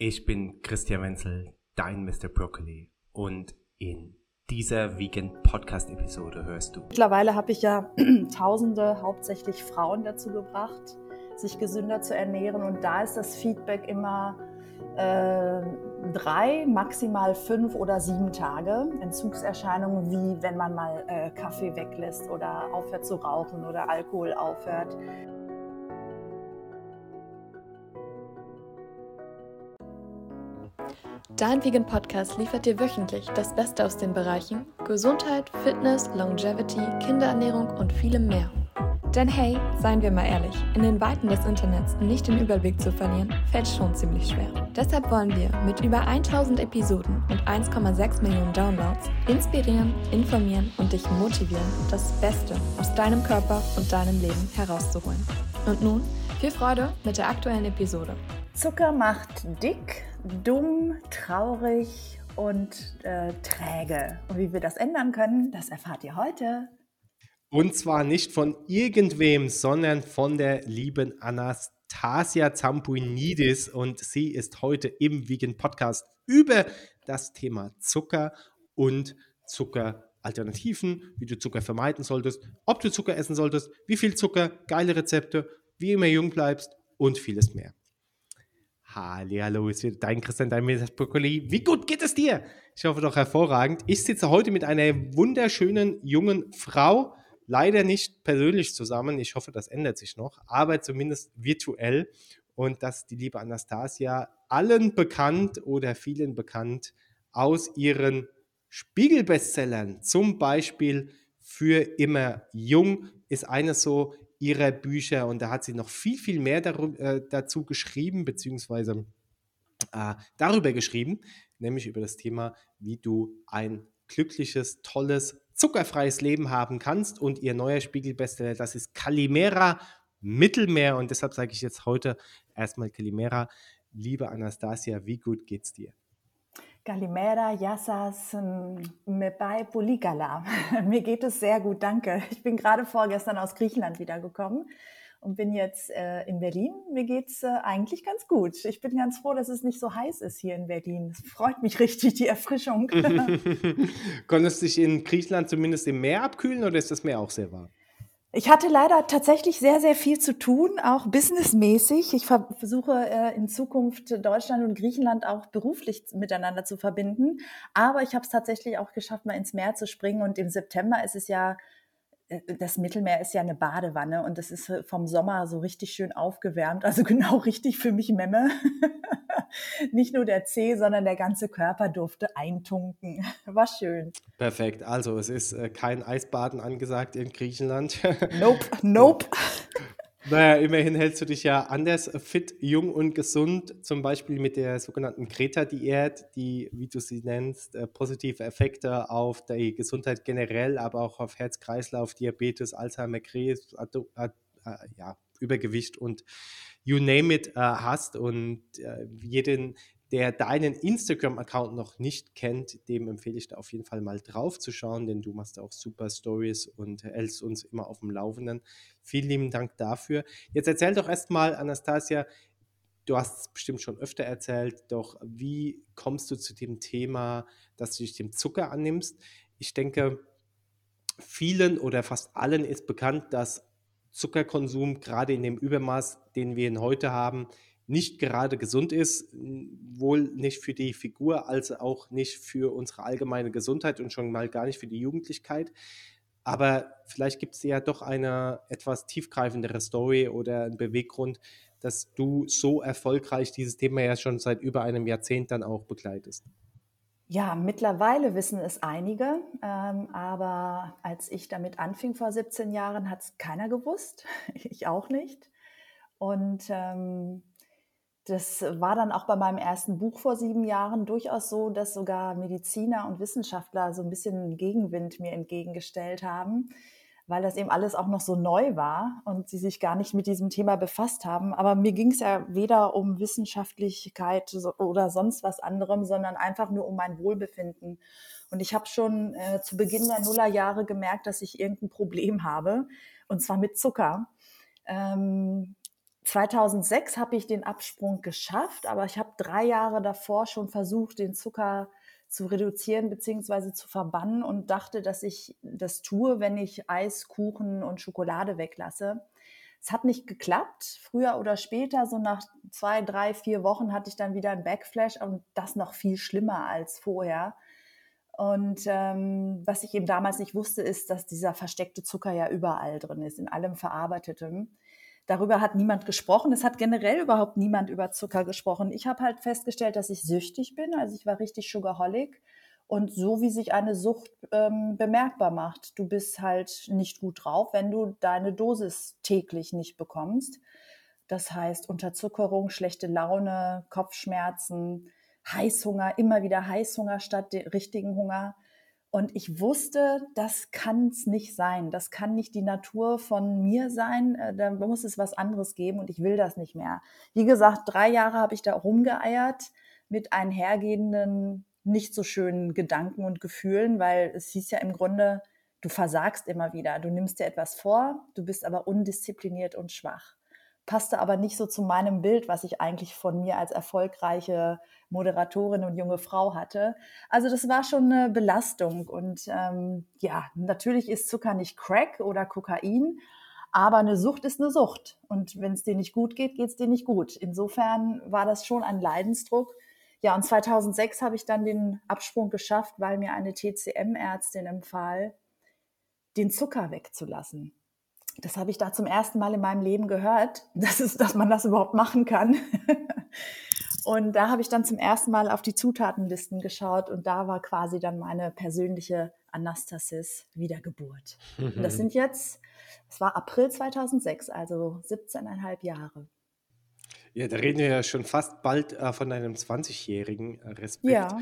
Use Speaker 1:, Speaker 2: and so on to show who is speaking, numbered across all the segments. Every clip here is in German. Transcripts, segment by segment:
Speaker 1: Ich bin Christian Wenzel, dein Mr. Broccoli und in dieser Vegan Podcast Episode hörst du.
Speaker 2: Mittlerweile habe ich ja Tausende, hauptsächlich Frauen dazu gebracht, sich gesünder zu ernähren und da ist das Feedback immer äh, drei, maximal fünf oder sieben Tage. Entzugserscheinungen wie wenn man mal äh, Kaffee weglässt oder aufhört zu rauchen oder Alkohol aufhört.
Speaker 3: Dein Vegan Podcast liefert dir wöchentlich das Beste aus den Bereichen Gesundheit, Fitness, Longevity, Kinderernährung und vielem mehr. Denn hey, seien wir mal ehrlich, in den Weiten des Internets nicht den Überblick zu verlieren, fällt schon ziemlich schwer. Deshalb wollen wir mit über 1000 Episoden und 1,6 Millionen Downloads inspirieren, informieren und dich motivieren, das Beste aus deinem Körper und deinem Leben herauszuholen. Und nun viel Freude mit der aktuellen Episode.
Speaker 2: Zucker macht dick, dumm, traurig und äh, träge. Und wie wir das ändern können, das erfahrt ihr heute.
Speaker 1: Und zwar nicht von irgendwem, sondern von der lieben Anastasia Zampuinidis. Und sie ist heute im Vegan Podcast über das Thema Zucker und Zuckeralternativen, wie du Zucker vermeiden solltest, ob du Zucker essen solltest, wie viel Zucker, geile Rezepte, wie immer jung bleibst und vieles mehr. Hallo, ist wieder dein Christian, dein Mr. Broccoli. Wie gut geht es dir? Ich hoffe doch hervorragend. Ich sitze heute mit einer wunderschönen jungen Frau, leider nicht persönlich zusammen. Ich hoffe, das ändert sich noch, aber zumindest virtuell. Und das ist die liebe Anastasia, allen bekannt oder vielen bekannt aus ihren Spiegelbestsellern, zum Beispiel für immer jung, ist eines so ihrer Bücher und da hat sie noch viel, viel mehr darüber, äh, dazu geschrieben, beziehungsweise äh, darüber geschrieben, nämlich über das Thema, wie du ein glückliches, tolles, zuckerfreies Leben haben kannst. Und ihr neuer Spiegelbestseller, das ist Kalimera Mittelmeer. Und deshalb sage ich jetzt heute erstmal Kalimera. Liebe Anastasia, wie gut geht's dir?
Speaker 2: Kalimera, Yassas, Mepai Polikala. Mir geht es sehr gut, danke. Ich bin gerade vorgestern aus Griechenland wiedergekommen und bin jetzt äh, in Berlin. Mir geht's äh, eigentlich ganz gut. Ich bin ganz froh, dass es nicht so heiß ist hier in Berlin. Es freut mich richtig, die Erfrischung.
Speaker 1: Konntest du dich in Griechenland zumindest im Meer abkühlen oder ist das Meer auch sehr warm?
Speaker 2: Ich hatte leider tatsächlich sehr, sehr viel zu tun, auch businessmäßig. Ich versuche äh, in Zukunft Deutschland und Griechenland auch beruflich miteinander zu verbinden. Aber ich habe es tatsächlich auch geschafft, mal ins Meer zu springen. Und im September ist es ja äh, das Mittelmeer ist ja eine Badewanne und das ist äh, vom Sommer so richtig schön aufgewärmt. Also genau richtig für mich Memme. Nicht nur der Zeh, sondern der ganze Körper durfte eintunken. War schön.
Speaker 1: Perfekt. Also es ist äh, kein Eisbaden angesagt in Griechenland.
Speaker 2: Nope, nope.
Speaker 1: Naja, immerhin hältst du dich ja anders fit, jung und gesund, zum Beispiel mit der sogenannten Kreta-Diät, die, wie du sie nennst, äh, positive Effekte auf die Gesundheit generell, aber auch auf Herz-Kreislauf, Diabetes, Alzheimer, Krebs, äh, ja, Übergewicht und you name it äh, hast. Und äh, jeden, der deinen Instagram-Account noch nicht kennt, dem empfehle ich da auf jeden Fall mal drauf zu schauen, denn du machst auch super Stories und hältst uns immer auf dem Laufenden. Vielen lieben Dank dafür. Jetzt erzähl doch erstmal, Anastasia, du hast es bestimmt schon öfter erzählt, doch wie kommst du zu dem Thema, dass du dich dem Zucker annimmst? Ich denke, vielen oder fast allen ist bekannt, dass Zuckerkonsum gerade in dem Übermaß, den wir ihn heute haben, nicht gerade gesund ist, wohl nicht für die Figur, als auch nicht für unsere allgemeine Gesundheit und schon mal gar nicht für die Jugendlichkeit. Aber vielleicht gibt es ja doch eine etwas tiefgreifendere Story oder einen Beweggrund, dass du so erfolgreich dieses Thema ja schon seit über einem Jahrzehnt dann auch begleitest.
Speaker 2: Ja, mittlerweile wissen es einige, ähm, aber als ich damit anfing vor 17 Jahren, hat es keiner gewusst, ich auch nicht. Und ähm, das war dann auch bei meinem ersten Buch vor sieben Jahren durchaus so, dass sogar Mediziner und Wissenschaftler so ein bisschen Gegenwind mir entgegengestellt haben, weil das eben alles auch noch so neu war und sie sich gar nicht mit diesem Thema befasst haben. Aber mir ging es ja weder um Wissenschaftlichkeit oder sonst was anderem, sondern einfach nur um mein Wohlbefinden. Und ich habe schon äh, zu Beginn der Nullerjahre gemerkt, dass ich irgendein Problem habe, und zwar mit Zucker. Ähm, 2006 habe ich den Absprung geschafft, aber ich habe drei Jahre davor schon versucht, den Zucker zu reduzieren bzw. zu verbannen und dachte, dass ich das tue, wenn ich Eis, Kuchen und Schokolade weglasse. Es hat nicht geklappt. Früher oder später, so nach zwei, drei, vier Wochen, hatte ich dann wieder ein Backflash und das noch viel schlimmer als vorher. Und ähm, was ich eben damals nicht wusste, ist, dass dieser versteckte Zucker ja überall drin ist, in allem Verarbeitetem. Darüber hat niemand gesprochen. Es hat generell überhaupt niemand über Zucker gesprochen. Ich habe halt festgestellt, dass ich süchtig bin. Also ich war richtig Sugarholic. Und so wie sich eine Sucht ähm, bemerkbar macht. Du bist halt nicht gut drauf, wenn du deine Dosis täglich nicht bekommst. Das heißt Unterzuckerung, schlechte Laune, Kopfschmerzen, Heißhunger, immer wieder Heißhunger statt richtigen Hunger. Und ich wusste, das kann es nicht sein. Das kann nicht die Natur von mir sein. Äh, da muss es was anderes geben und ich will das nicht mehr. Wie gesagt, drei Jahre habe ich da rumgeeiert mit einhergehenden, nicht so schönen Gedanken und Gefühlen, weil es hieß ja im Grunde, du versagst immer wieder. Du nimmst dir etwas vor, du bist aber undiszipliniert und schwach passte aber nicht so zu meinem Bild, was ich eigentlich von mir als erfolgreiche Moderatorin und junge Frau hatte. Also das war schon eine Belastung. Und ähm, ja, natürlich ist Zucker nicht Crack oder Kokain, aber eine Sucht ist eine Sucht. Und wenn es dir nicht gut geht, geht es dir nicht gut. Insofern war das schon ein Leidensdruck. Ja, und 2006 habe ich dann den Absprung geschafft, weil mir eine TCM-Ärztin empfahl, den Zucker wegzulassen das habe ich da zum ersten Mal in meinem Leben gehört, dass, es, dass man das überhaupt machen kann. und da habe ich dann zum ersten Mal auf die Zutatenlisten geschaut und da war quasi dann meine persönliche Anastasis Wiedergeburt. Und das sind jetzt, es war April 2006, also 17,5 Jahre.
Speaker 1: Ja, da reden wir ja schon fast bald äh, von einem 20-jährigen äh, Respekt. Ja.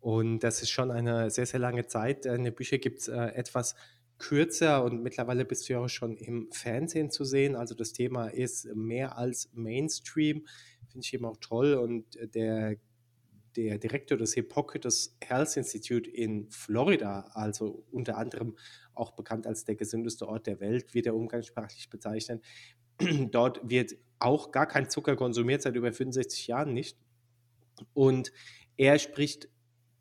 Speaker 1: Und das ist schon eine sehr, sehr lange Zeit. In den Büchern gibt es äh, etwas kürzer und mittlerweile bist du ja auch schon im Fernsehen zu sehen. Also das Thema ist mehr als Mainstream. Finde ich eben auch toll. Und der, der Direktor des Hippocrates Health Institute in Florida, also unter anderem auch bekannt als der gesündeste Ort der Welt, wird er umgangssprachlich bezeichnet. Dort wird auch gar kein Zucker konsumiert, seit über 65 Jahren nicht. Und er spricht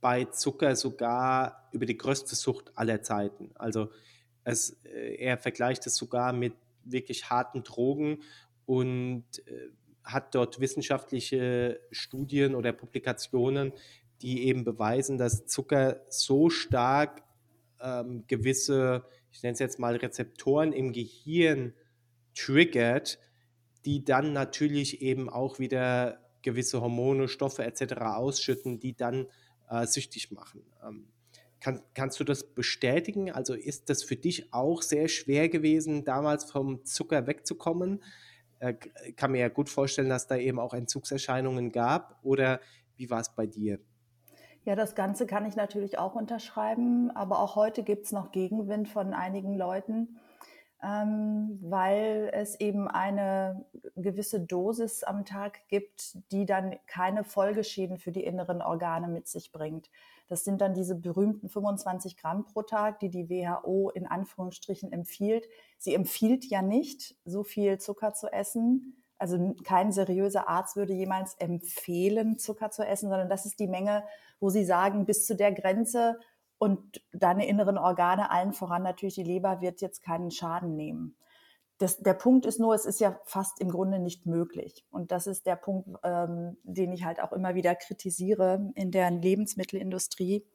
Speaker 1: bei Zucker sogar über die größte Sucht aller Zeiten. Also es, äh, er vergleicht es sogar mit wirklich harten Drogen und äh, hat dort wissenschaftliche Studien oder Publikationen, die eben beweisen, dass Zucker so stark ähm, gewisse, ich nenne es jetzt mal Rezeptoren im Gehirn triggert, die dann natürlich eben auch wieder gewisse Hormone, Stoffe etc. ausschütten, die dann äh, süchtig machen. Ähm, kann, kannst du das bestätigen? Also ist das für dich auch sehr schwer gewesen, damals vom Zucker wegzukommen? Äh, kann mir ja gut vorstellen, dass da eben auch Entzugserscheinungen gab. Oder wie war es bei dir?
Speaker 2: Ja, das Ganze kann ich natürlich auch unterschreiben, aber auch heute gibt es noch Gegenwind von einigen Leuten ähm, weil es eben eine gewisse Dosis am Tag gibt, die dann keine Folgeschäden für die inneren Organe mit sich bringt. Das sind dann diese berühmten 25 Gramm pro Tag, die die WHO in Anführungsstrichen empfiehlt. Sie empfiehlt ja nicht, so viel Zucker zu essen. Also kein seriöser Arzt würde jemals empfehlen, Zucker zu essen, sondern das ist die Menge, wo sie sagen, bis zu der Grenze und deine inneren Organe, allen voran natürlich die Leber, wird jetzt keinen Schaden nehmen. Das, der Punkt ist nur, es ist ja fast im Grunde nicht möglich. Und das ist der Punkt, ähm, den ich halt auch immer wieder kritisiere in der Lebensmittelindustrie.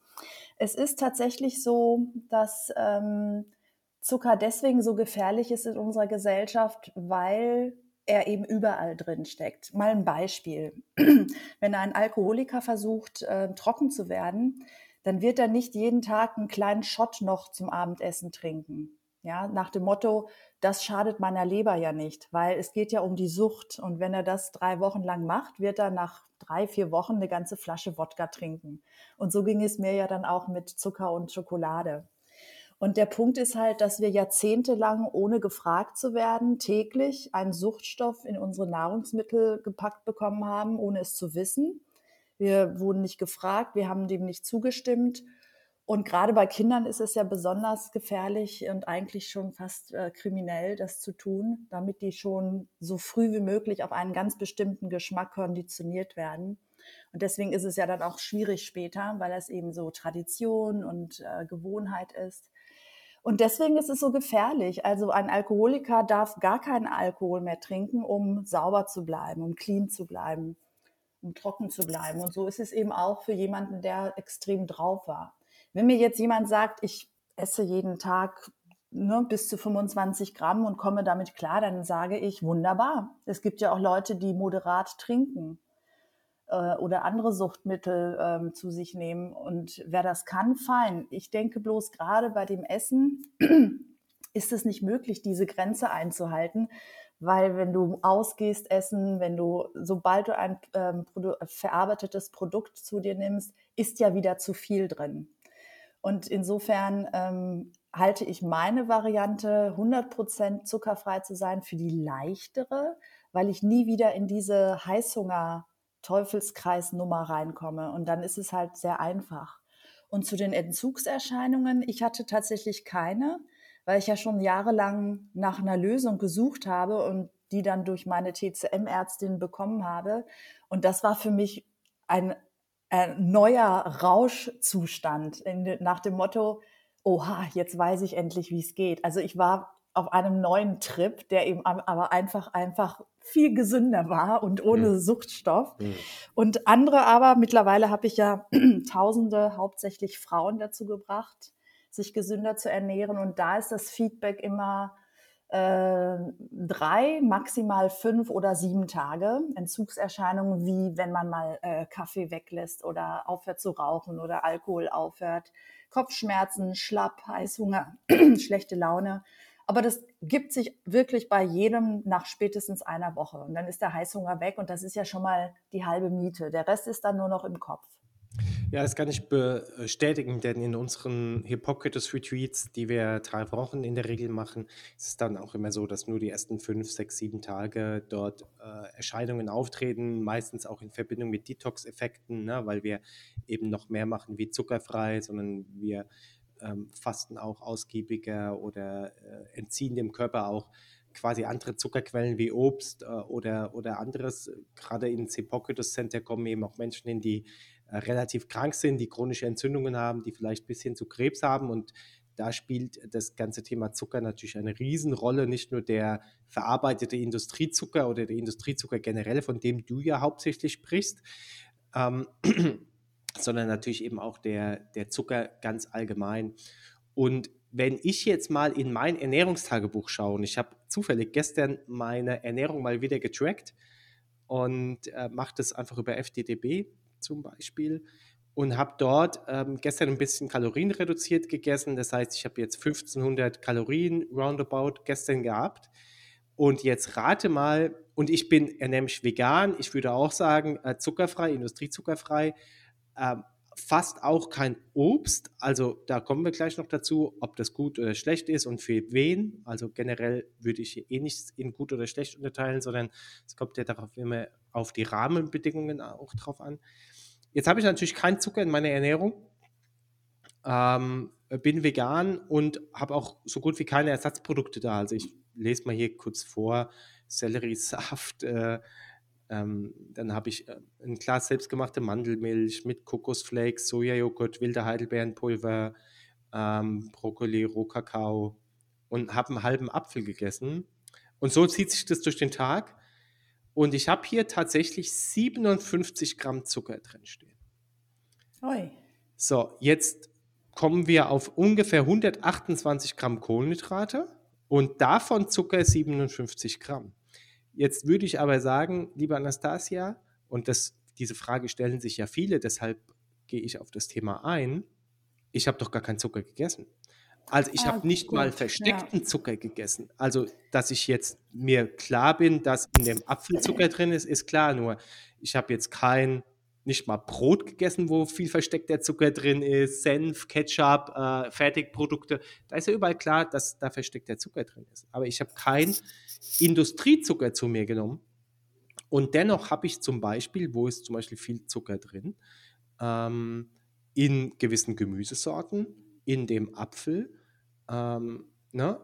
Speaker 2: Es ist tatsächlich so, dass ähm, Zucker deswegen so gefährlich ist in unserer Gesellschaft, weil er eben überall drin steckt. Mal ein Beispiel. Wenn ein Alkoholiker versucht, äh, trocken zu werden, dann wird er nicht jeden Tag einen kleinen Shot noch zum Abendessen trinken. Ja, nach dem Motto, das schadet meiner Leber ja nicht, weil es geht ja um die Sucht. Und wenn er das drei Wochen lang macht, wird er nach drei, vier Wochen eine ganze Flasche Wodka trinken. Und so ging es mir ja dann auch mit Zucker und Schokolade. Und der Punkt ist halt, dass wir jahrzehntelang, ohne gefragt zu werden, täglich einen Suchtstoff in unsere Nahrungsmittel gepackt bekommen haben, ohne es zu wissen. Wir wurden nicht gefragt, wir haben dem nicht zugestimmt. Und gerade bei Kindern ist es ja besonders gefährlich und eigentlich schon fast äh, kriminell, das zu tun, damit die schon so früh wie möglich auf einen ganz bestimmten Geschmack konditioniert werden. Und deswegen ist es ja dann auch schwierig später, weil das eben so Tradition und äh, Gewohnheit ist. Und deswegen ist es so gefährlich. Also ein Alkoholiker darf gar keinen Alkohol mehr trinken, um sauber zu bleiben, um clean zu bleiben, um trocken zu bleiben. Und so ist es eben auch für jemanden, der extrem drauf war. Wenn mir jetzt jemand sagt, ich esse jeden Tag ne, bis zu 25 Gramm und komme damit klar, dann sage ich wunderbar. Es gibt ja auch Leute, die moderat trinken äh, oder andere Suchtmittel ähm, zu sich nehmen. Und wer das kann, fein. Ich denke bloß gerade bei dem Essen ist es nicht möglich, diese Grenze einzuhalten, weil wenn du ausgehst essen, wenn du, sobald du ein ähm, verarbeitetes Produkt zu dir nimmst, ist ja wieder zu viel drin. Und insofern ähm, halte ich meine Variante, 100% zuckerfrei zu sein, für die leichtere, weil ich nie wieder in diese Heißhunger Teufelskreisnummer reinkomme. Und dann ist es halt sehr einfach. Und zu den Entzugserscheinungen, ich hatte tatsächlich keine, weil ich ja schon jahrelang nach einer Lösung gesucht habe und die dann durch meine TCM-Ärztin bekommen habe. Und das war für mich ein, ein neuer Rauschzustand in, nach dem Motto, oha, jetzt weiß ich endlich, wie es geht. Also ich war auf einem neuen Trip, der eben aber einfach, einfach viel gesünder war und ohne mhm. Suchtstoff. Mhm. Und andere aber, mittlerweile habe ich ja Tausende, hauptsächlich Frauen dazu gebracht, sich gesünder zu ernähren. Und da ist das Feedback immer äh, drei, maximal fünf oder sieben Tage. Entzugserscheinungen wie wenn man mal äh, Kaffee weglässt oder aufhört zu rauchen oder Alkohol aufhört. Kopfschmerzen, Schlapp, Heißhunger, schlechte Laune. Aber das gibt sich wirklich bei jedem nach spätestens einer Woche. Und dann ist der Heißhunger weg und das ist ja schon mal die halbe Miete. Der Rest ist dann nur noch im Kopf.
Speaker 1: Ja, das kann ich bestätigen, denn in unseren Hippocrates Retreats, die wir drei Wochen in der Regel machen, ist es dann auch immer so, dass nur die ersten fünf, sechs, sieben Tage dort äh, Erscheinungen auftreten, meistens auch in Verbindung mit Detox-Effekten, ne, weil wir eben noch mehr machen wie zuckerfrei, sondern wir ähm, fasten auch ausgiebiger oder äh, entziehen dem Körper auch quasi andere Zuckerquellen wie Obst äh, oder, oder anderes. Gerade ins Hippocrates Center kommen eben auch Menschen hin, die relativ krank sind, die chronische Entzündungen haben, die vielleicht ein bisschen zu Krebs haben und da spielt das ganze Thema Zucker natürlich eine Riesenrolle, nicht nur der verarbeitete Industriezucker oder der Industriezucker generell, von dem du ja hauptsächlich sprichst, ähm, sondern natürlich eben auch der, der Zucker ganz allgemein. Und wenn ich jetzt mal in mein Ernährungstagebuch schaue, und ich habe zufällig gestern meine Ernährung mal wieder getrackt und äh, mache das einfach über FDDB zum Beispiel und habe dort ähm, gestern ein bisschen Kalorien reduziert gegessen. Das heißt, ich habe jetzt 1500 Kalorien roundabout gestern gehabt. Und jetzt rate mal, und ich bin nämlich vegan, ich würde auch sagen, äh, zuckerfrei, industriezuckerfrei ähm, fast auch kein Obst. Also da kommen wir gleich noch dazu, ob das gut oder schlecht ist und für wen. Also generell würde ich eh nichts in gut oder schlecht unterteilen, sondern es kommt ja darauf immer auf die Rahmenbedingungen auch drauf an. Jetzt habe ich natürlich keinen Zucker in meiner Ernährung. Ähm, bin vegan und habe auch so gut wie keine Ersatzprodukte da. Also ich lese mal hier kurz vor: Selleriesaft, äh, ähm, dann habe ich äh, ein Glas selbstgemachte Mandelmilch mit Kokosflakes, Sojajoghurt, wilder Heidelbeerenpulver, ähm, Brokkoli, Rohkakao und habe einen halben Apfel gegessen. Und so zieht sich das durch den Tag. Und ich habe hier tatsächlich 57 Gramm Zucker drin stehen. Oi. So, jetzt kommen wir auf ungefähr 128 Gramm Kohlenhydrate und davon Zucker 57 Gramm. Jetzt würde ich aber sagen, liebe Anastasia, und das, diese Frage stellen sich ja viele, deshalb gehe ich auf das Thema ein. Ich habe doch gar keinen Zucker gegessen. Also ich ah, habe nicht gut, mal versteckten ja. Zucker gegessen. Also, dass ich jetzt mir klar bin, dass in dem Apfel Zucker drin ist, ist klar. Nur ich habe jetzt kein, nicht mal Brot gegessen, wo viel versteckter Zucker drin ist, Senf, Ketchup, äh, Fertigprodukte. Da ist ja überall klar, dass da versteckter Zucker drin ist. Aber ich habe kein Industriezucker zu mir genommen. Und dennoch habe ich zum Beispiel, wo ist zum Beispiel viel Zucker drin, ähm, in gewissen Gemüsesorten, in dem Apfel. Ähm, ne?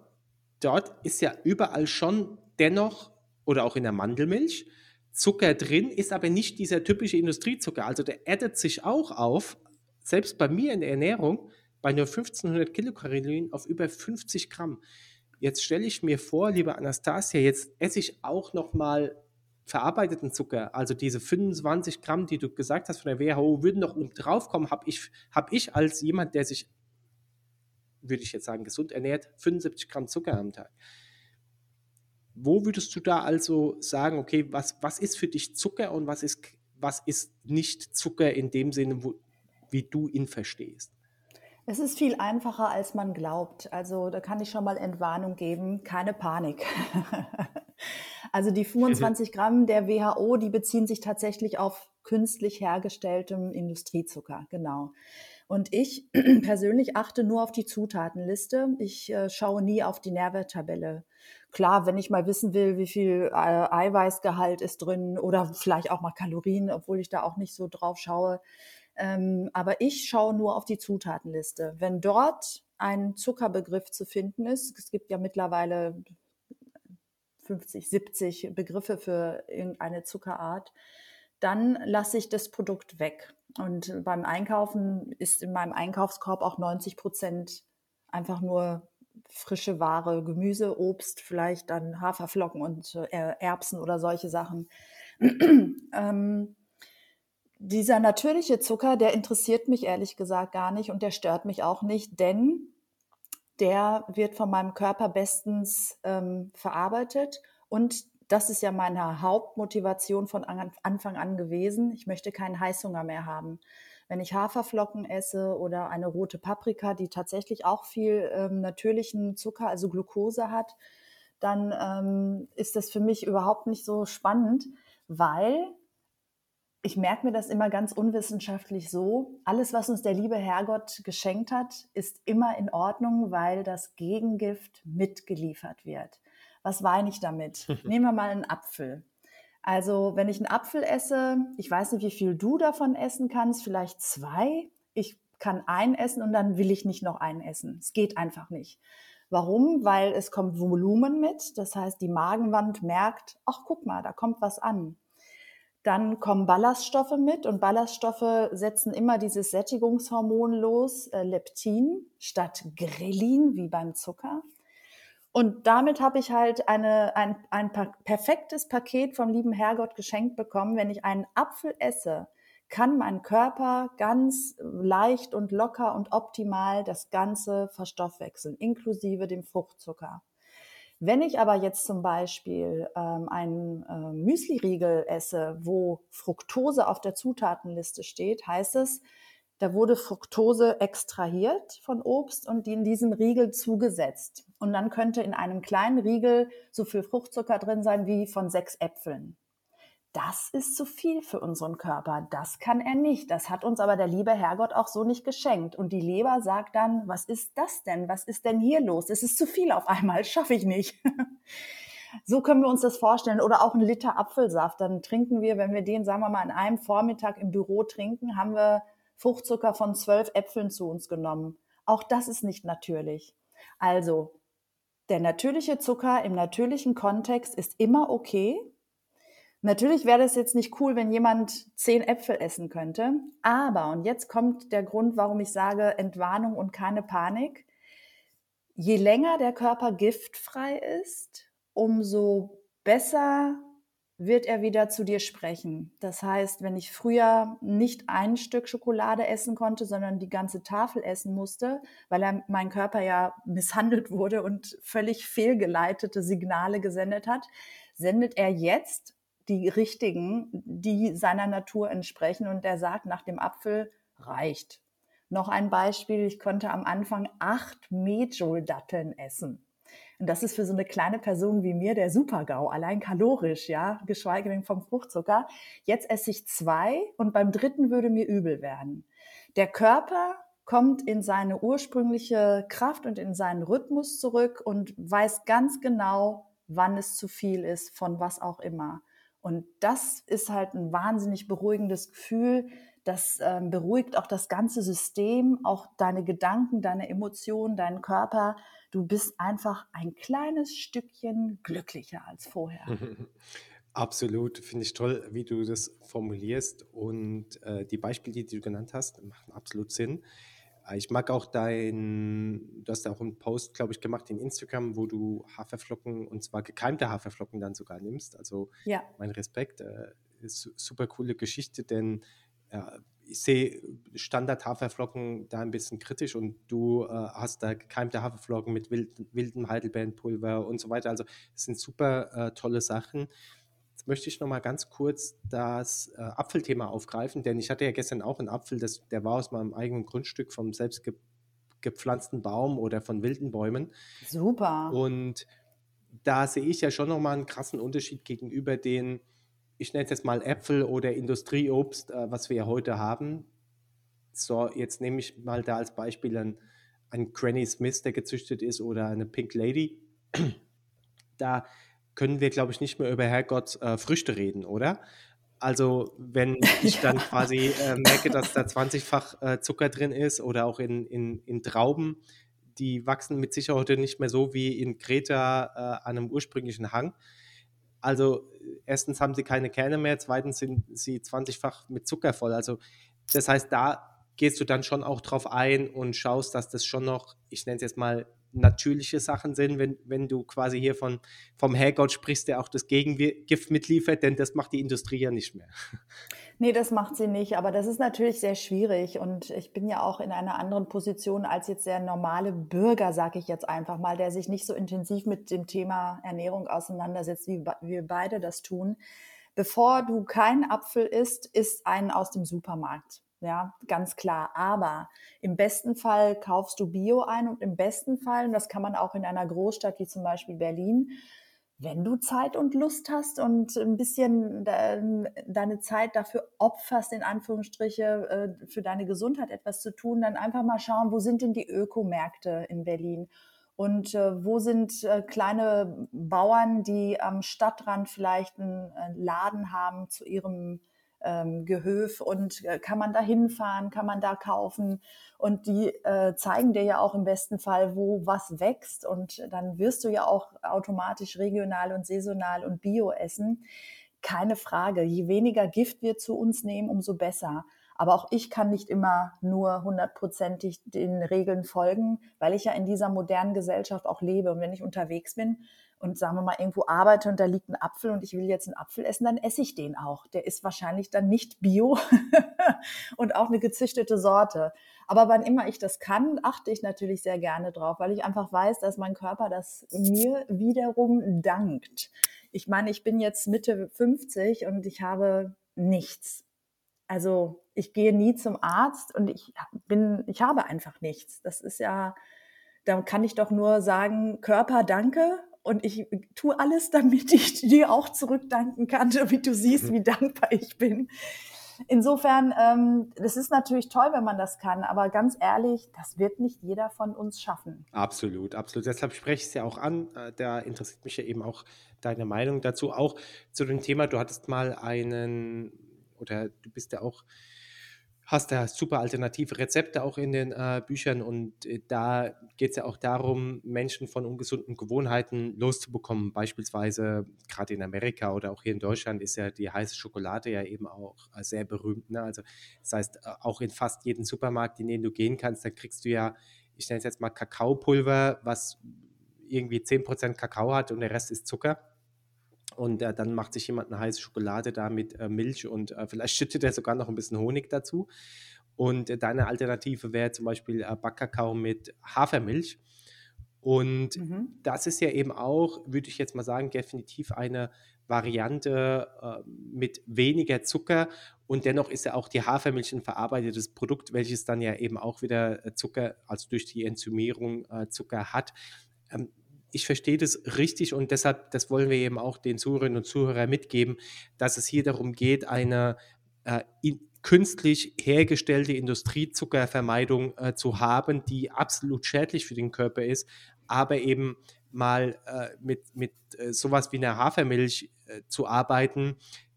Speaker 1: Dort ist ja überall schon dennoch oder auch in der Mandelmilch Zucker drin, ist aber nicht dieser typische Industriezucker. Also der addet sich auch auf, selbst bei mir in der Ernährung, bei nur 1500 Kilokalorien auf über 50 Gramm. Jetzt stelle ich mir vor, liebe Anastasia, jetzt esse ich auch noch mal verarbeiteten Zucker, also diese 25 Gramm, die du gesagt hast von der WHO, würden noch drauf kommen, habe ich, hab ich als jemand, der sich, würde ich jetzt sagen, gesund ernährt, 75 Gramm Zucker am Tag. Wo würdest du da also sagen, okay, was, was ist für dich Zucker und was ist, was ist nicht Zucker in dem Sinne, wo, wie du ihn verstehst?
Speaker 2: Es ist viel einfacher, als man glaubt. Also da kann ich schon mal Entwarnung geben. Keine Panik. also die 25 Gramm der WHO, die beziehen sich tatsächlich auf künstlich hergestelltem Industriezucker. Genau. Und ich persönlich achte nur auf die Zutatenliste. Ich äh, schaue nie auf die Nährwerttabelle. Klar, wenn ich mal wissen will, wie viel äh, Eiweißgehalt ist drin oder vielleicht auch mal Kalorien, obwohl ich da auch nicht so drauf schaue, ähm, aber ich schaue nur auf die Zutatenliste. Wenn dort ein Zuckerbegriff zu finden ist, es gibt ja mittlerweile 50, 70 Begriffe für irgendeine Zuckerart, dann lasse ich das Produkt weg. Und beim Einkaufen ist in meinem Einkaufskorb auch 90 Prozent einfach nur frische Ware, Gemüse, Obst, vielleicht dann Haferflocken und äh, Erbsen oder solche Sachen. ähm, dieser natürliche Zucker, der interessiert mich ehrlich gesagt gar nicht und der stört mich auch nicht, denn der wird von meinem Körper bestens ähm, verarbeitet und das ist ja meine Hauptmotivation von Anfang an gewesen. Ich möchte keinen Heißhunger mehr haben. Wenn ich Haferflocken esse oder eine rote Paprika, die tatsächlich auch viel ähm, natürlichen Zucker, also Glucose hat, dann ähm, ist das für mich überhaupt nicht so spannend, weil ich merke mir das immer ganz unwissenschaftlich so. Alles, was uns der liebe Herrgott geschenkt hat, ist immer in Ordnung, weil das Gegengift mitgeliefert wird. Was weine ich damit? Nehmen wir mal einen Apfel. Also, wenn ich einen Apfel esse, ich weiß nicht, wie viel du davon essen kannst, vielleicht zwei. Ich kann einen essen und dann will ich nicht noch einen essen. Es geht einfach nicht. Warum? Weil es kommt Volumen mit. Das heißt, die Magenwand merkt, ach, guck mal, da kommt was an. Dann kommen Ballaststoffe mit und Ballaststoffe setzen immer dieses Sättigungshormon los, äh, Leptin statt Grelin wie beim Zucker. Und damit habe ich halt eine, ein, ein perfektes Paket vom lieben Herrgott geschenkt bekommen. Wenn ich einen Apfel esse, kann mein Körper ganz leicht und locker und optimal das Ganze verstoffwechseln, inklusive dem Fruchtzucker. Wenn ich aber jetzt zum Beispiel ähm, einen äh, Müsli-Riegel esse, wo Fructose auf der Zutatenliste steht, heißt es, da wurde Fructose extrahiert von Obst und die in diesem Riegel zugesetzt. Und dann könnte in einem kleinen Riegel so viel Fruchtzucker drin sein wie von sechs Äpfeln das ist zu viel für unseren Körper. Das kann er nicht. Das hat uns aber der liebe Herrgott auch so nicht geschenkt. Und die Leber sagt dann, was ist das denn? Was ist denn hier los? Es ist zu viel auf einmal. Schaffe ich nicht. so können wir uns das vorstellen. Oder auch ein Liter Apfelsaft. Dann trinken wir, wenn wir den, sagen wir mal, an einem Vormittag im Büro trinken, haben wir Fruchtzucker von zwölf Äpfeln zu uns genommen. Auch das ist nicht natürlich. Also, der natürliche Zucker im natürlichen Kontext ist immer okay. Natürlich wäre das jetzt nicht cool, wenn jemand zehn Äpfel essen könnte. Aber, und jetzt kommt der Grund, warum ich sage Entwarnung und keine Panik. Je länger der Körper giftfrei ist, umso besser wird er wieder zu dir sprechen. Das heißt, wenn ich früher nicht ein Stück Schokolade essen konnte, sondern die ganze Tafel essen musste, weil er, mein Körper ja misshandelt wurde und völlig fehlgeleitete Signale gesendet hat, sendet er jetzt die richtigen, die seiner Natur entsprechen. Und der sagt, nach dem Apfel reicht. Noch ein Beispiel, ich konnte am Anfang acht Medjool-Datteln essen. Und das ist für so eine kleine Person wie mir der Super-GAU, allein kalorisch, ja, geschweige denn vom Fruchtzucker. Jetzt esse ich zwei und beim dritten würde mir übel werden. Der Körper kommt in seine ursprüngliche Kraft und in seinen Rhythmus zurück und weiß ganz genau, wann es zu viel ist, von was auch immer. Und das ist halt ein wahnsinnig beruhigendes Gefühl, Das ähm, beruhigt auch das ganze System, auch deine Gedanken, deine Emotionen, deinen Körper. Du bist einfach ein kleines Stückchen glücklicher als vorher.
Speaker 1: Absolut, finde ich toll, wie du das formulierst. Und äh, die Beispiele, die du genannt hast, machen absolut Sinn. Äh, ich mag auch dein, du hast auch einen Post, glaube ich, gemacht in Instagram, wo du Haferflocken, und zwar gekeimte Haferflocken dann sogar nimmst. Also ja. mein Respekt, äh, ist super coole Geschichte, denn ja, ich sehe Standard-Haferflocken da ein bisschen kritisch und du äh, hast da gekeimte Haferflocken mit wild, wildem Heidelbeerenpulver und so weiter. Also es sind super äh, tolle Sachen. Jetzt möchte ich noch mal ganz kurz das äh, Apfelthema aufgreifen, denn ich hatte ja gestern auch einen Apfel, das, der war aus meinem eigenen Grundstück vom selbst ge gepflanzten Baum oder von wilden Bäumen.
Speaker 2: Super.
Speaker 1: Und da sehe ich ja schon noch mal einen krassen Unterschied gegenüber den, ich nenne es jetzt mal Äpfel oder Industrieobst, äh, was wir ja heute haben. So, jetzt nehme ich mal da als Beispiel einen, einen Granny Smith, der gezüchtet ist, oder eine Pink Lady. Da können wir, glaube ich, nicht mehr über Herrgott äh, Früchte reden, oder? Also, wenn ich dann quasi äh, merke, dass da 20-fach äh, Zucker drin ist oder auch in, in, in Trauben, die wachsen mit Sicherheit heute nicht mehr so wie in Kreta äh, an einem ursprünglichen Hang. Also, erstens haben sie keine Kerne mehr, zweitens sind sie 20-fach mit Zucker voll. Also, das heißt, da gehst du dann schon auch drauf ein und schaust, dass das schon noch, ich nenne es jetzt mal, natürliche Sachen sind, wenn, wenn du quasi hier von, vom Herrgott sprichst, der auch das Gegengift mitliefert, denn das macht die Industrie ja nicht mehr.
Speaker 2: Nee, das macht sie nicht, aber das ist natürlich sehr schwierig und ich bin ja auch in einer anderen Position als jetzt der normale Bürger, sage ich jetzt einfach mal, der sich nicht so intensiv mit dem Thema Ernährung auseinandersetzt, wie wir beide das tun. Bevor du keinen Apfel isst, isst einen aus dem Supermarkt. Ja, ganz klar. Aber im besten Fall kaufst du Bio ein und im besten Fall, und das kann man auch in einer Großstadt wie zum Beispiel Berlin, wenn du Zeit und Lust hast und ein bisschen deine Zeit dafür opferst, in Anführungsstriche, äh, für deine Gesundheit etwas zu tun, dann einfach mal schauen, wo sind denn die Ökomärkte in Berlin? Und äh, wo sind äh, kleine Bauern, die am Stadtrand vielleicht einen Laden haben zu ihrem ähm, Gehöf und äh, kann man da hinfahren, kann man da kaufen und die äh, zeigen dir ja auch im besten Fall, wo was wächst und dann wirst du ja auch automatisch regional und saisonal und bio essen. Keine Frage, je weniger Gift wir zu uns nehmen, umso besser. Aber auch ich kann nicht immer nur hundertprozentig den Regeln folgen, weil ich ja in dieser modernen Gesellschaft auch lebe. Und wenn ich unterwegs bin, und sagen wir mal irgendwo arbeite und da liegt ein Apfel und ich will jetzt einen Apfel essen, dann esse ich den auch. Der ist wahrscheinlich dann nicht bio und auch eine gezüchtete Sorte. Aber wann immer ich das kann, achte ich natürlich sehr gerne drauf, weil ich einfach weiß, dass mein Körper das mir wiederum dankt. Ich meine, ich bin jetzt Mitte 50 und ich habe nichts. Also ich gehe nie zum Arzt und ich bin, ich habe einfach nichts. Das ist ja, da kann ich doch nur sagen, Körper, danke und ich tue alles, damit ich dir auch zurückdanken kann, damit du siehst, wie dankbar ich bin. Insofern, ähm, das ist natürlich toll, wenn man das kann, aber ganz ehrlich, das wird nicht jeder von uns schaffen.
Speaker 1: Absolut, absolut. Deshalb spreche ich es ja auch an. Äh, da interessiert mich ja eben auch deine Meinung dazu. Auch zu dem Thema, du hattest mal einen, oder du bist ja auch hast da super alternative Rezepte auch in den äh, Büchern und äh, da geht es ja auch darum, Menschen von ungesunden Gewohnheiten loszubekommen. Beispielsweise gerade in Amerika oder auch hier in Deutschland ist ja die heiße Schokolade ja eben auch äh, sehr berühmt. Ne? Also das heißt, äh, auch in fast jedem Supermarkt, in den du gehen kannst, da kriegst du ja, ich nenne es jetzt mal Kakaopulver, was irgendwie 10% Kakao hat und der Rest ist Zucker. Und äh, dann macht sich jemand eine heiße Schokolade da mit äh, Milch und äh, vielleicht schüttet er sogar noch ein bisschen Honig dazu. Und äh, deine Alternative wäre zum Beispiel äh, Backkakao mit Hafermilch. Und mhm. das ist ja eben auch, würde ich jetzt mal sagen, definitiv eine Variante äh, mit weniger Zucker. Und dennoch ist ja auch die Hafermilch ein verarbeitetes Produkt, welches dann ja eben auch wieder äh, Zucker, also durch die Enzymierung äh, Zucker hat. Ähm, ich verstehe das richtig und deshalb, das wollen wir eben auch den Zuhörerinnen und Zuhörern mitgeben, dass es hier darum geht, eine äh, in, künstlich hergestellte Industriezuckervermeidung äh, zu haben, die absolut schädlich für den Körper ist, aber eben mal äh, mit, mit äh, sowas wie einer Hafermilch äh, zu arbeiten,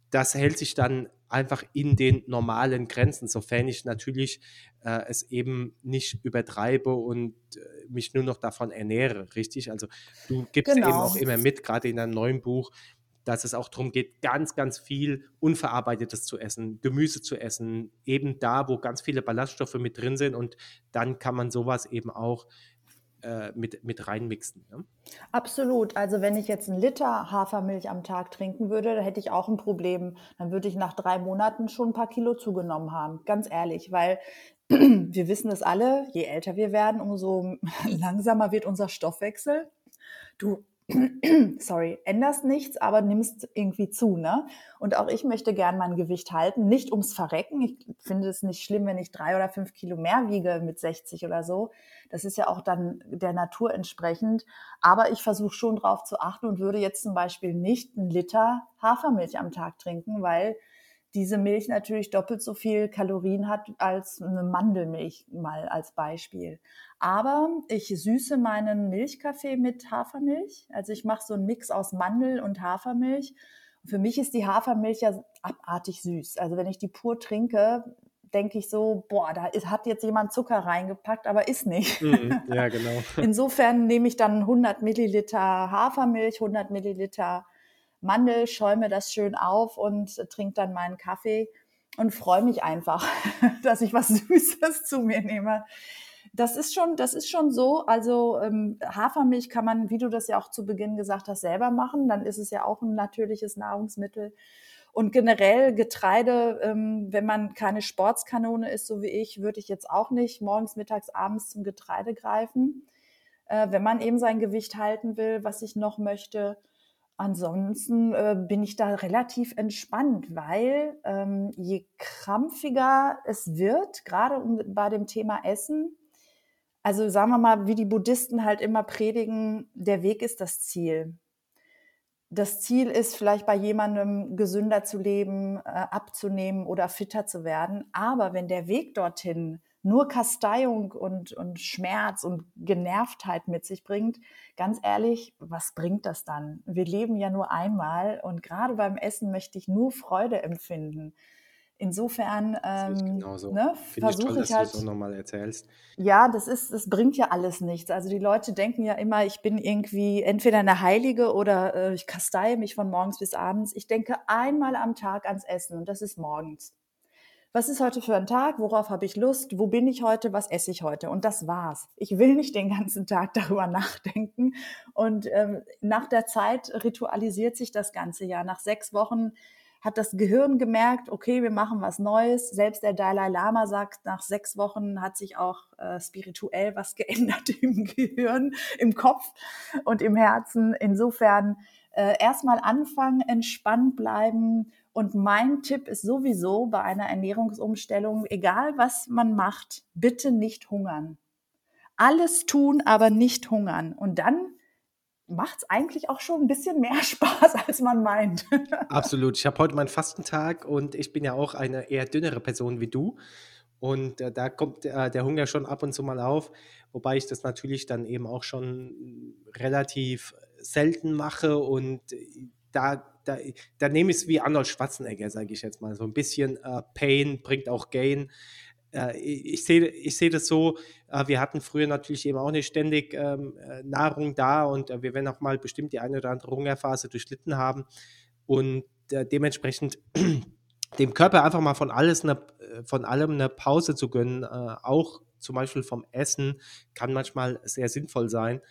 Speaker 1: das hält sich dann einfach in den normalen Grenzen, sofern ich natürlich äh, es eben nicht übertreibe und äh, mich nur noch davon ernähre, richtig? Also du gibst genau. eben auch immer mit, gerade in deinem neuen Buch, dass es auch darum geht, ganz, ganz viel Unverarbeitetes zu essen, Gemüse zu essen, eben da, wo ganz viele Ballaststoffe mit drin sind und dann kann man sowas eben auch äh, mit, mit reinmixen. Ne?
Speaker 2: Absolut. Also wenn ich jetzt einen Liter Hafermilch am Tag trinken würde, da hätte ich auch ein Problem. Dann würde ich nach drei Monaten schon ein paar Kilo zugenommen haben. Ganz ehrlich, weil wir wissen es alle, je älter wir werden, umso langsamer wird unser Stoffwechsel. Du sorry, änderst nichts, aber nimmst irgendwie zu, ne? Und auch ich möchte gern mein Gewicht halten, nicht ums Verrecken. Ich finde es nicht schlimm, wenn ich drei oder fünf Kilo mehr wiege mit 60 oder so. Das ist ja auch dann der Natur entsprechend. Aber ich versuche schon drauf zu achten und würde jetzt zum Beispiel nicht einen Liter Hafermilch am Tag trinken, weil diese Milch natürlich doppelt so viel Kalorien hat als eine Mandelmilch mal als Beispiel. Aber ich süße meinen Milchkaffee mit Hafermilch. Also ich mache so einen Mix aus Mandel und Hafermilch. für mich ist die Hafermilch ja abartig süß. Also wenn ich die pur trinke, denke ich so, boah, da ist, hat jetzt jemand Zucker reingepackt, aber ist nicht.
Speaker 1: Mm, ja, genau.
Speaker 2: Insofern nehme ich dann 100 Milliliter Hafermilch, 100 Milliliter Mandel, schäume das schön auf und trinke dann meinen Kaffee und freue mich einfach, dass ich was Süßes zu mir nehme. Das ist schon, das ist schon so. Also ähm, Hafermilch kann man, wie du das ja auch zu Beginn gesagt hast, selber machen. Dann ist es ja auch ein natürliches Nahrungsmittel. Und generell Getreide, ähm, wenn man keine Sportskanone ist, so wie ich, würde ich jetzt auch nicht morgens, mittags, abends zum Getreide greifen. Äh, wenn man eben sein Gewicht halten will, was ich noch möchte, Ansonsten äh, bin ich da relativ entspannt, weil ähm, je krampfiger es wird, gerade um, bei dem Thema Essen, also sagen wir mal, wie die Buddhisten halt immer predigen, der Weg ist das Ziel. Das Ziel ist vielleicht bei jemandem gesünder zu leben, äh, abzunehmen oder fitter zu werden. Aber wenn der Weg dorthin nur Kasteiung und, und Schmerz und Genervtheit mit sich bringt, ganz ehrlich, was bringt das dann? Wir leben ja nur einmal und gerade beim Essen möchte ich nur Freude empfinden. Insofern ähm, ne, versuche ich, halt.
Speaker 1: So nochmal erzählst.
Speaker 2: Ja, das ist, das bringt ja alles nichts. Also die Leute denken ja immer, ich bin irgendwie entweder eine Heilige oder äh, ich kasteie mich von morgens bis abends. Ich denke einmal am Tag ans Essen und das ist morgens was ist heute für ein Tag, worauf habe ich Lust, wo bin ich heute, was esse ich heute und das war's. Ich will nicht den ganzen Tag darüber nachdenken und ähm, nach der Zeit ritualisiert sich das ganze Jahr. Nach sechs Wochen hat das Gehirn gemerkt, okay, wir machen was Neues. Selbst der Dalai Lama sagt, nach sechs Wochen hat sich auch äh, spirituell was geändert im Gehirn, im Kopf und im Herzen. Insofern äh, erstmal anfangen, entspannt bleiben und mein Tipp ist sowieso bei einer Ernährungsumstellung, egal was man macht, bitte nicht hungern. Alles tun, aber nicht hungern. Und dann macht es eigentlich auch schon ein bisschen mehr Spaß, als man meint.
Speaker 1: Absolut. Ich habe heute meinen Fastentag und ich bin ja auch eine eher dünnere Person wie du. Und äh, da kommt äh, der Hunger schon ab und zu mal auf, wobei ich das natürlich dann eben auch schon relativ selten mache und da da, da nehme ich es wie Arnold Schwarzenegger, sage ich jetzt mal. So ein bisschen äh, Pain bringt auch Gain. Äh, ich sehe ich seh das so, äh, wir hatten früher natürlich eben auch nicht ständig ähm, äh, Nahrung da und wir werden auch mal bestimmt die eine oder andere Hungerphase durchlitten haben. Und dementsprechend dem Körper einfach mal von alles eine, von allem eine Pause zu gönnen, auch zum Beispiel vom Essen, kann manchmal sehr sinnvoll sein.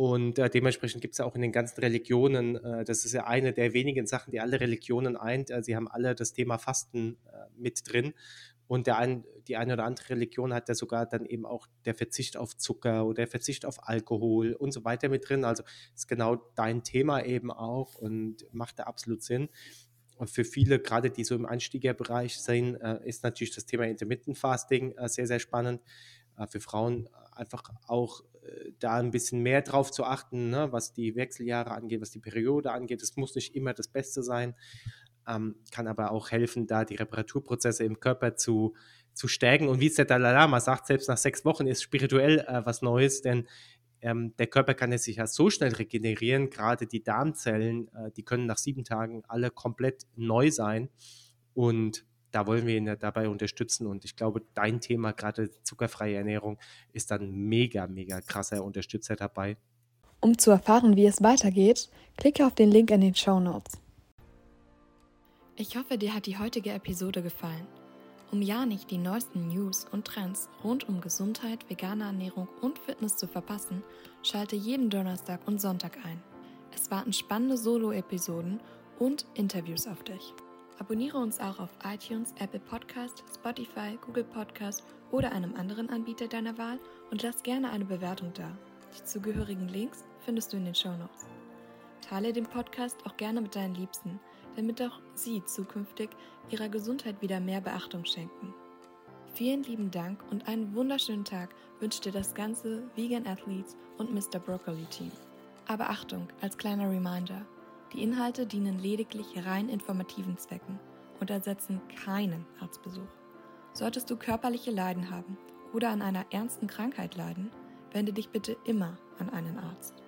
Speaker 1: Und äh, dementsprechend gibt es ja auch in den ganzen Religionen, äh, das ist ja eine der wenigen Sachen, die alle Religionen eint. Äh, sie haben alle das Thema Fasten äh, mit drin. Und der ein, die eine oder andere Religion hat ja sogar dann eben auch der Verzicht auf Zucker oder der Verzicht auf Alkohol und so weiter mit drin. Also ist genau dein Thema eben auch und macht da absolut Sinn. Und für viele, gerade die so im Einstiegerbereich sind, äh, ist natürlich das Thema Intermittent Fasting äh, sehr, sehr spannend. für Frauen einfach auch da ein bisschen mehr drauf zu achten, ne, was die Wechseljahre angeht, was die Periode angeht. Es muss nicht immer das Beste sein, ähm, kann aber auch helfen, da die Reparaturprozesse im Körper zu, zu stärken. Und wie es der Dalai Lama sagt, selbst nach sechs Wochen ist spirituell äh, was Neues, denn ähm, der Körper kann sich ja so schnell regenerieren, gerade die Darmzellen, äh, die können nach sieben Tagen alle komplett neu sein. Und da wollen wir ihn ja dabei unterstützen. Und ich glaube, dein Thema, gerade zuckerfreie Ernährung, ist dann mega, mega krasser Unterstützer dabei.
Speaker 3: Um zu erfahren, wie es weitergeht, klicke auf den Link in den Show Notes. Ich hoffe, dir hat die heutige Episode gefallen. Um ja nicht die neuesten News und Trends rund um Gesundheit, vegane Ernährung und Fitness zu verpassen, schalte jeden Donnerstag und Sonntag ein. Es warten spannende Solo-Episoden und Interviews auf dich. Abonniere uns auch auf iTunes, Apple Podcast, Spotify, Google Podcast oder einem anderen Anbieter deiner Wahl und lass gerne eine Bewertung da. Die zugehörigen Links findest du in den Show Notes. Teile den Podcast auch gerne mit deinen Liebsten, damit auch sie zukünftig ihrer Gesundheit wieder mehr Beachtung schenken. Vielen lieben Dank und einen wunderschönen Tag wünscht dir das ganze Vegan Athletes und Mr. Broccoli Team. Aber Achtung, als kleiner Reminder, die Inhalte dienen lediglich rein informativen Zwecken und ersetzen keinen Arztbesuch. Solltest du körperliche Leiden haben oder an einer ernsten Krankheit leiden, wende dich bitte immer an einen Arzt.